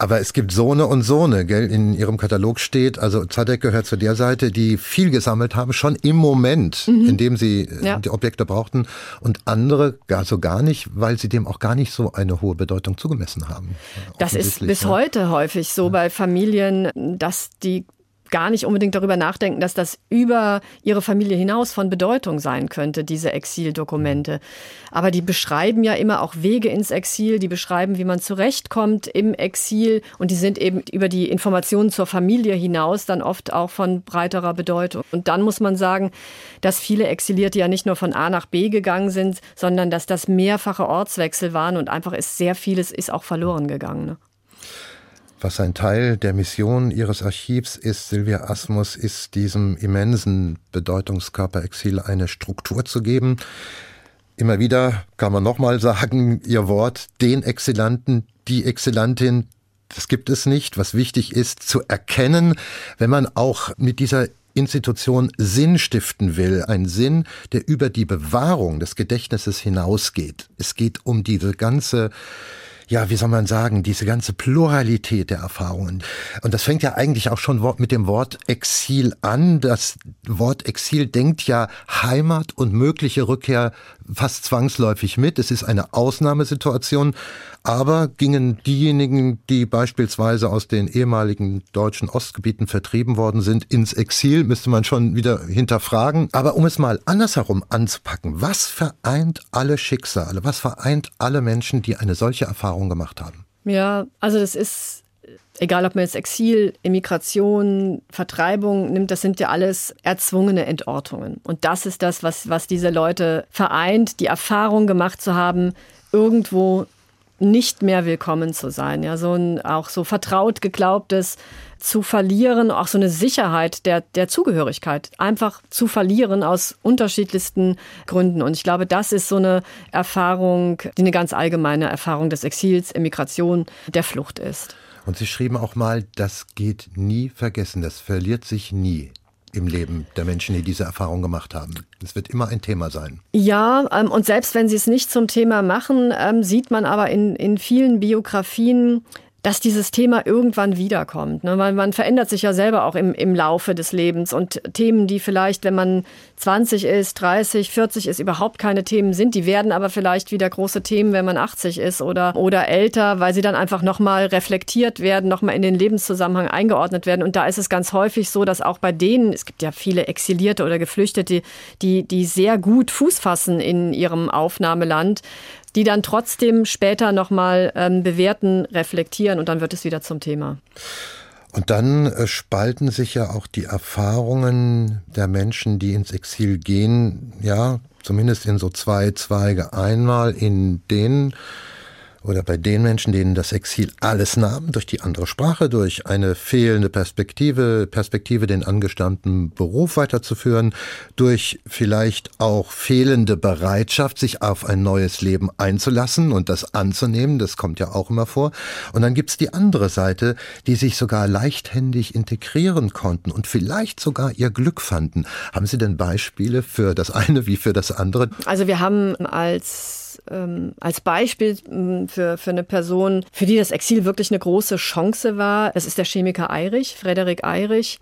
Aber es gibt Sohne und Sohne, gell? In Ihrem Katalog steht, also Zadek gehört zu der Seite, die viel gesammelt haben, schon im Moment, in dem sie äh, Mhm. Ja. die Objekte brauchten, und andere gar so gar nicht, weil sie dem auch gar nicht so eine hohe Bedeutung zugemessen haben. Das ist bis ne? heute häufig so bei Familien, dass die gar nicht unbedingt darüber nachdenken, dass das über ihre Familie hinaus von Bedeutung sein könnte, diese Exildokumente. Aber die beschreiben ja immer auch Wege ins Exil, die beschreiben, wie man zurechtkommt im Exil und die sind eben über die Informationen zur Familie hinaus dann oft auch von breiterer Bedeutung. Und dann muss man sagen, dass viele Exilierte ja nicht nur von A nach B gegangen sind, sondern dass das mehrfache Ortswechsel waren und einfach ist sehr vieles ist auch verloren gegangen. Ne? Was ein Teil der Mission ihres Archivs ist, Silvia Asmus, ist diesem immensen Bedeutungskörper Exil eine Struktur zu geben. Immer wieder kann man nochmal sagen, ihr Wort, den Exilanten, die Exilantin, das gibt es nicht. Was wichtig ist, zu erkennen, wenn man auch mit dieser Institution Sinn stiften will, ein Sinn, der über die Bewahrung des Gedächtnisses hinausgeht. Es geht um diese ganze ja, wie soll man sagen, diese ganze Pluralität der Erfahrungen. Und das fängt ja eigentlich auch schon mit dem Wort Exil an. Das Wort Exil denkt ja Heimat und mögliche Rückkehr fast zwangsläufig mit. Es ist eine Ausnahmesituation. Aber gingen diejenigen, die beispielsweise aus den ehemaligen deutschen Ostgebieten vertrieben worden sind, ins Exil, müsste man schon wieder hinterfragen. Aber um es mal andersherum anzupacken, was vereint alle Schicksale, was vereint alle Menschen, die eine solche Erfahrung gemacht haben? Ja, also das ist, egal ob man jetzt Exil, Immigration, Vertreibung nimmt, das sind ja alles erzwungene Entortungen. Und das ist das, was, was diese Leute vereint, die Erfahrung gemacht zu haben, irgendwo nicht mehr willkommen zu sein. Ja, so ein auch so vertraut geglaubtes zu verlieren, auch so eine Sicherheit der, der Zugehörigkeit, einfach zu verlieren aus unterschiedlichsten Gründen. Und ich glaube, das ist so eine Erfahrung, die eine ganz allgemeine Erfahrung des Exils, Emigration, der Flucht ist. Und Sie schrieben auch mal, das geht nie vergessen, das verliert sich nie im Leben der Menschen, die diese Erfahrung gemacht haben. Es wird immer ein Thema sein. Ja, ähm, und selbst wenn sie es nicht zum Thema machen, ähm, sieht man aber in, in vielen Biografien, dass dieses Thema irgendwann wiederkommt. Ne? Man, man verändert sich ja selber auch im, im Laufe des Lebens und Themen, die vielleicht, wenn man 20 ist, 30, 40 ist, überhaupt keine Themen sind, die werden aber vielleicht wieder große Themen, wenn man 80 ist oder, oder älter, weil sie dann einfach nochmal reflektiert werden, nochmal in den Lebenszusammenhang eingeordnet werden. Und da ist es ganz häufig so, dass auch bei denen, es gibt ja viele Exilierte oder Geflüchtete, die, die sehr gut Fuß fassen in ihrem Aufnahmeland, die dann trotzdem später nochmal ähm, bewerten, reflektieren und dann wird es wieder zum Thema. Und dann äh, spalten sich ja auch die Erfahrungen der Menschen, die ins Exil gehen, ja, zumindest in so zwei Zweige. Einmal in denen, oder bei den Menschen, denen das Exil alles nahm, durch die andere Sprache, durch eine fehlende Perspektive, Perspektive, den angestammten Beruf weiterzuführen, durch vielleicht auch fehlende Bereitschaft, sich auf ein neues Leben einzulassen und das anzunehmen, das kommt ja auch immer vor. Und dann gibt's die andere Seite, die sich sogar leichthändig integrieren konnten und vielleicht sogar ihr Glück fanden. Haben Sie denn Beispiele für das eine wie für das andere? Also wir haben als ähm, als Beispiel ähm, für, für eine Person, für die das Exil wirklich eine große Chance war. Das ist der Chemiker Eirich, Frederik Eirich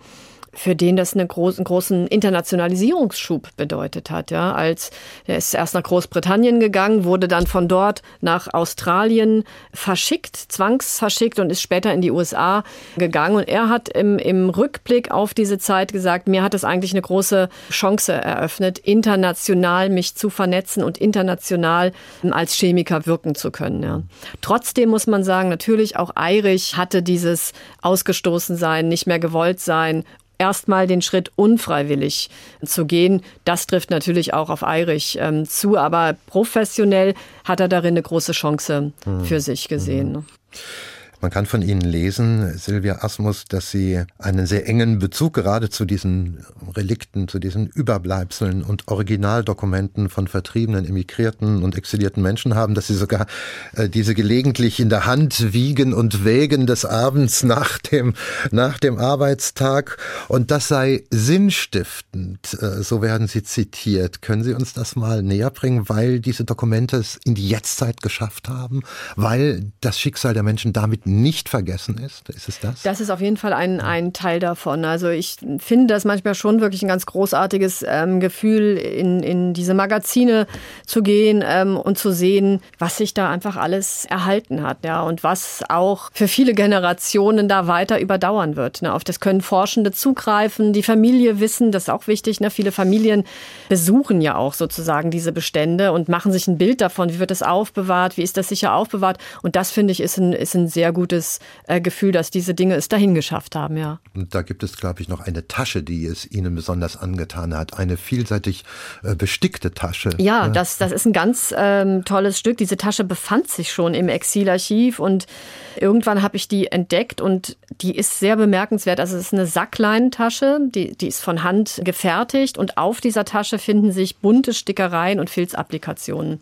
für den das einen großen, großen Internationalisierungsschub bedeutet hat. Ja, als er ist erst nach Großbritannien gegangen, wurde dann von dort nach Australien verschickt, zwangsverschickt und ist später in die USA gegangen. Und er hat im, im Rückblick auf diese Zeit gesagt, mir hat es eigentlich eine große Chance eröffnet, international mich zu vernetzen und international als Chemiker wirken zu können. Ja. Trotzdem muss man sagen, natürlich auch Eirich hatte dieses Ausgestoßensein, nicht mehr gewollt sein erstmal den Schritt unfreiwillig zu gehen. Das trifft natürlich auch auf Eirich ähm, zu, aber professionell hat er darin eine große Chance hm. für sich gesehen. Mhm. Man kann von Ihnen lesen, Silvia Asmus, dass Sie einen sehr engen Bezug gerade zu diesen Relikten, zu diesen Überbleibseln und Originaldokumenten von vertriebenen, emigrierten und exilierten Menschen haben, dass Sie sogar äh, diese gelegentlich in der Hand wiegen und wägen des Abends nach dem, nach dem Arbeitstag. Und das sei sinnstiftend, äh, so werden Sie zitiert. Können Sie uns das mal näher bringen, weil diese Dokumente es in die Jetztzeit geschafft haben, weil das Schicksal der Menschen damit nicht vergessen ist? Ist es das? Das ist auf jeden Fall ein, ein Teil davon. Also ich finde das manchmal schon wirklich ein ganz großartiges ähm, Gefühl, in, in diese Magazine zu gehen ähm, und zu sehen, was sich da einfach alles erhalten hat, ja, und was auch für viele Generationen da weiter überdauern wird. Ne? Auf das können Forschende zugreifen, die Familie wissen, das ist auch wichtig. Ne? Viele Familien besuchen ja auch sozusagen diese Bestände und machen sich ein Bild davon, wie wird das aufbewahrt, wie ist das sicher aufbewahrt. Und das finde ich ist ein, ist ein sehr gutes äh, Gefühl, dass diese Dinge es dahin geschafft haben, ja. Und da gibt es, glaube ich, noch eine Tasche, die es Ihnen besonders angetan hat. Eine vielseitig äh, bestickte Tasche. Ja, das, das ist ein ganz ähm, tolles Stück. Diese Tasche befand sich schon im Exilarchiv und irgendwann habe ich die entdeckt und die ist sehr bemerkenswert. Also es ist eine Sackleinentasche, die, die ist von Hand gefertigt und auf dieser Tasche finden sich bunte Stickereien und Filzapplikationen.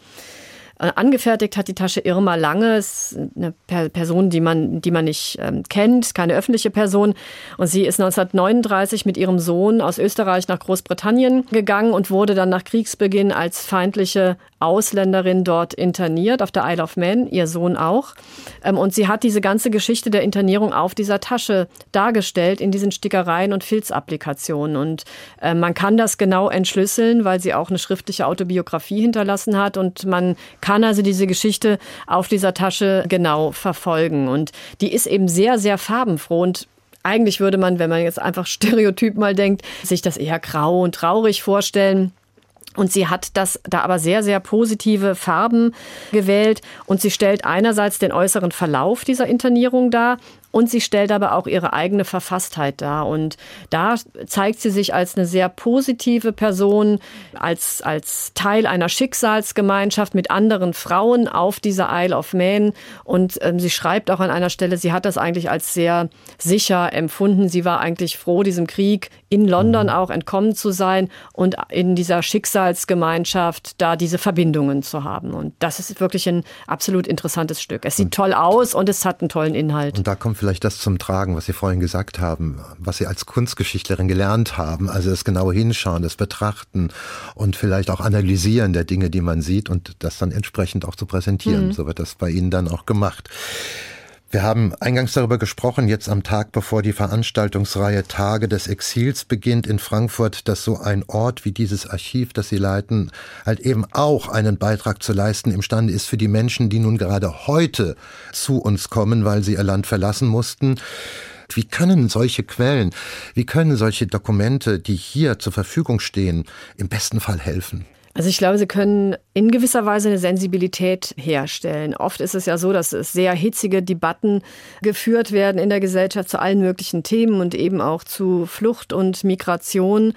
Äh, angefertigt hat die Tasche Irma Lange, ist eine Person, die man, die man nicht ähm, kennt, keine öffentliche Person. Und sie ist 1939 mit ihrem Sohn aus Österreich nach Großbritannien gegangen und wurde dann nach Kriegsbeginn als feindliche Ausländerin dort interniert, auf der Isle of Man, ihr Sohn auch. Ähm, und sie hat diese ganze Geschichte der Internierung auf dieser Tasche dargestellt, in diesen Stickereien und Filzapplikationen. Und äh, man kann das genau entschlüsseln, weil sie auch eine schriftliche Autobiografie hinterlassen hat. Und man kann also diese Geschichte auf dieser Tasche genau verfolgen. Und die ist eben sehr, sehr farbenfroh und eigentlich würde man, wenn man jetzt einfach stereotyp mal denkt, sich das eher grau und traurig vorstellen. Und sie hat das da aber sehr, sehr positive Farben gewählt. Und sie stellt einerseits den äußeren Verlauf dieser Internierung dar und sie stellt aber auch ihre eigene Verfasstheit dar. Und da zeigt sie sich als eine sehr positive Person, als, als Teil einer Schicksalsgemeinschaft mit anderen Frauen auf dieser Isle of Man. Und ähm, sie schreibt auch an einer Stelle, sie hat das eigentlich als sehr sicher empfunden. Sie war eigentlich froh, diesem Krieg in London mhm. auch entkommen zu sein und in dieser Schicksalsgemeinschaft da diese Verbindungen zu haben. Und das ist wirklich ein absolut interessantes Stück. Es sieht toll aus und es hat einen tollen Inhalt. Und da kommt vielleicht das zum Tragen, was Sie vorhin gesagt haben, was Sie als Kunstgeschichtlerin gelernt haben. Also das genaue Hinschauen, das Betrachten und vielleicht auch Analysieren der Dinge, die man sieht und das dann entsprechend auch zu präsentieren. Mhm. So wird das bei Ihnen dann auch gemacht. Wir haben eingangs darüber gesprochen, jetzt am Tag, bevor die Veranstaltungsreihe Tage des Exils beginnt in Frankfurt, dass so ein Ort wie dieses Archiv, das Sie leiten, halt eben auch einen Beitrag zu leisten imstande ist für die Menschen, die nun gerade heute zu uns kommen, weil sie ihr Land verlassen mussten. Wie können solche Quellen, wie können solche Dokumente, die hier zur Verfügung stehen, im besten Fall helfen? Also ich glaube, sie können in gewisser Weise eine Sensibilität herstellen. Oft ist es ja so, dass es sehr hitzige Debatten geführt werden in der Gesellschaft zu allen möglichen Themen und eben auch zu Flucht und Migration.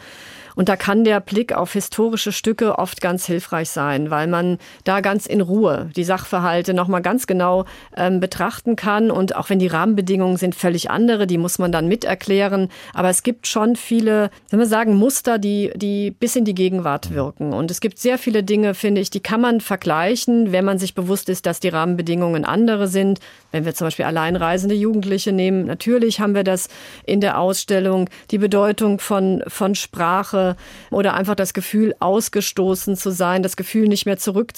Und da kann der Blick auf historische Stücke oft ganz hilfreich sein, weil man da ganz in Ruhe die Sachverhalte nochmal ganz genau ähm, betrachten kann. Und auch wenn die Rahmenbedingungen sind völlig andere, die muss man dann miterklären. Aber es gibt schon viele, wenn wir sagen, Muster, die, die bis in die Gegenwart wirken. Und es gibt sehr viele Dinge, finde ich, die kann man vergleichen, wenn man sich bewusst ist, dass die Rahmenbedingungen andere sind. Wenn wir zum Beispiel alleinreisende Jugendliche nehmen, natürlich haben wir das in der Ausstellung, die Bedeutung von, von Sprache, oder einfach das Gefühl, ausgestoßen zu sein, das Gefühl, nicht mehr zurück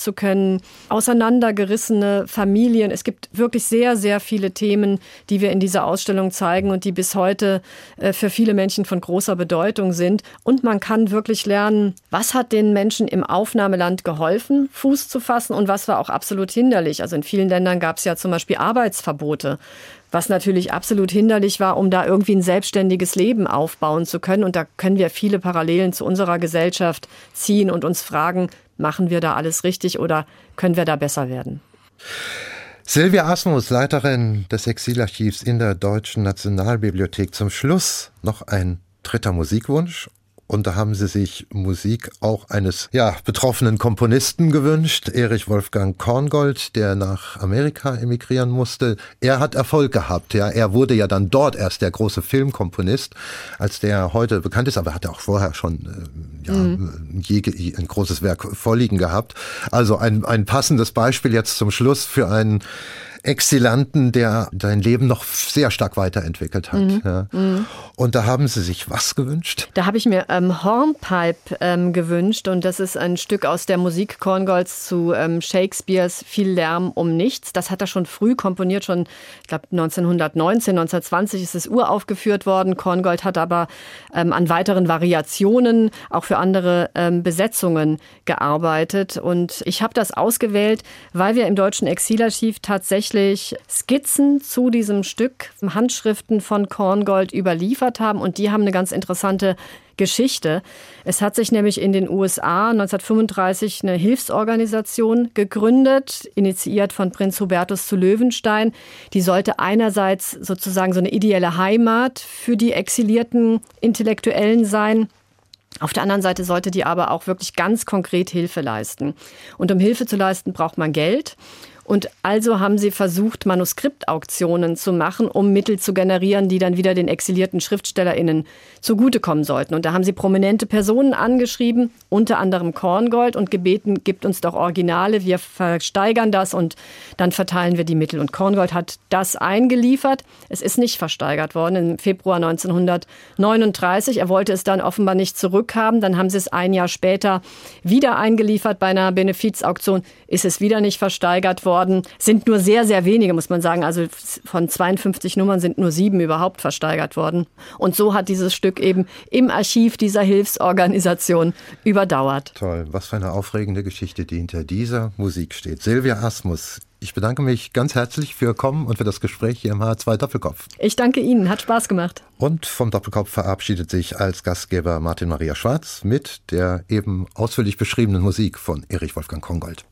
auseinandergerissene Familien. Es gibt wirklich sehr, sehr viele Themen, die wir in dieser Ausstellung zeigen und die bis heute äh, für viele Menschen von großer Bedeutung sind. Und man kann wirklich lernen, was hat den Menschen im Aufnahmeland geholfen, Fuß zu fassen und was war auch absolut hinderlich. Also in vielen Ländern gab es ja zum Beispiel Arbeitsverbote was natürlich absolut hinderlich war, um da irgendwie ein selbstständiges Leben aufbauen zu können. Und da können wir viele Parallelen zu unserer Gesellschaft ziehen und uns fragen, machen wir da alles richtig oder können wir da besser werden? Silvia Asmus, Leiterin des Exilarchivs in der Deutschen Nationalbibliothek. Zum Schluss noch ein dritter Musikwunsch und da haben sie sich Musik auch eines ja, betroffenen Komponisten gewünscht, Erich Wolfgang Korngold, der nach Amerika emigrieren musste. Er hat Erfolg gehabt. Ja. Er wurde ja dann dort erst der große Filmkomponist, als der heute bekannt ist, aber er hatte auch vorher schon äh, ja, mhm. ein großes Werk vorliegen gehabt. Also ein, ein passendes Beispiel jetzt zum Schluss für einen Exilanten, der sein Leben noch sehr stark weiterentwickelt hat. Mhm. Ja. Mhm. Und da haben Sie sich was gewünscht? Da habe ich mir ähm, Hornpipe ähm, gewünscht und das ist ein Stück aus der Musik Korngolds zu ähm, Shakespeares Viel Lärm um nichts. Das hat er schon früh komponiert, schon ich glaube 1919, 1920 ist es uraufgeführt worden. Korngold hat aber ähm, an weiteren Variationen auch für andere ähm, Besetzungen gearbeitet und ich habe das ausgewählt, weil wir im Deutschen Exilarchiv tatsächlich tatsächlich Skizzen zu diesem Stück, Handschriften von Korngold überliefert haben und die haben eine ganz interessante Geschichte. Es hat sich nämlich in den USA 1935 eine Hilfsorganisation gegründet, initiiert von Prinz Hubertus zu Löwenstein. Die sollte einerseits sozusagen so eine ideelle Heimat für die exilierten Intellektuellen sein. Auf der anderen Seite sollte die aber auch wirklich ganz konkret Hilfe leisten. Und um Hilfe zu leisten, braucht man Geld. Und also haben sie versucht, Manuskriptauktionen zu machen, um Mittel zu generieren, die dann wieder den exilierten SchriftstellerInnen zugutekommen sollten. Und da haben sie prominente Personen angeschrieben, unter anderem Korngold, und gebeten, gibt uns doch Originale, wir versteigern das und dann verteilen wir die Mittel. Und Korngold hat das eingeliefert. Es ist nicht versteigert worden im Februar 1939. Er wollte es dann offenbar nicht zurückhaben. Dann haben sie es ein Jahr später wieder eingeliefert bei einer Benefizauktion. Ist es wieder nicht versteigert worden worden. Sind nur sehr, sehr wenige, muss man sagen. Also von 52 Nummern sind nur sieben überhaupt versteigert worden. Und so hat dieses Stück eben im Archiv dieser Hilfsorganisation überdauert. Toll, was für eine aufregende Geschichte, die hinter dieser Musik steht. Silvia Asmus, ich bedanke mich ganz herzlich für Kommen und für das Gespräch hier im H2 Doppelkopf. Ich danke Ihnen, hat Spaß gemacht. Und vom Doppelkopf verabschiedet sich als Gastgeber Martin Maria Schwarz mit der eben ausführlich beschriebenen Musik von Erich Wolfgang Kongold.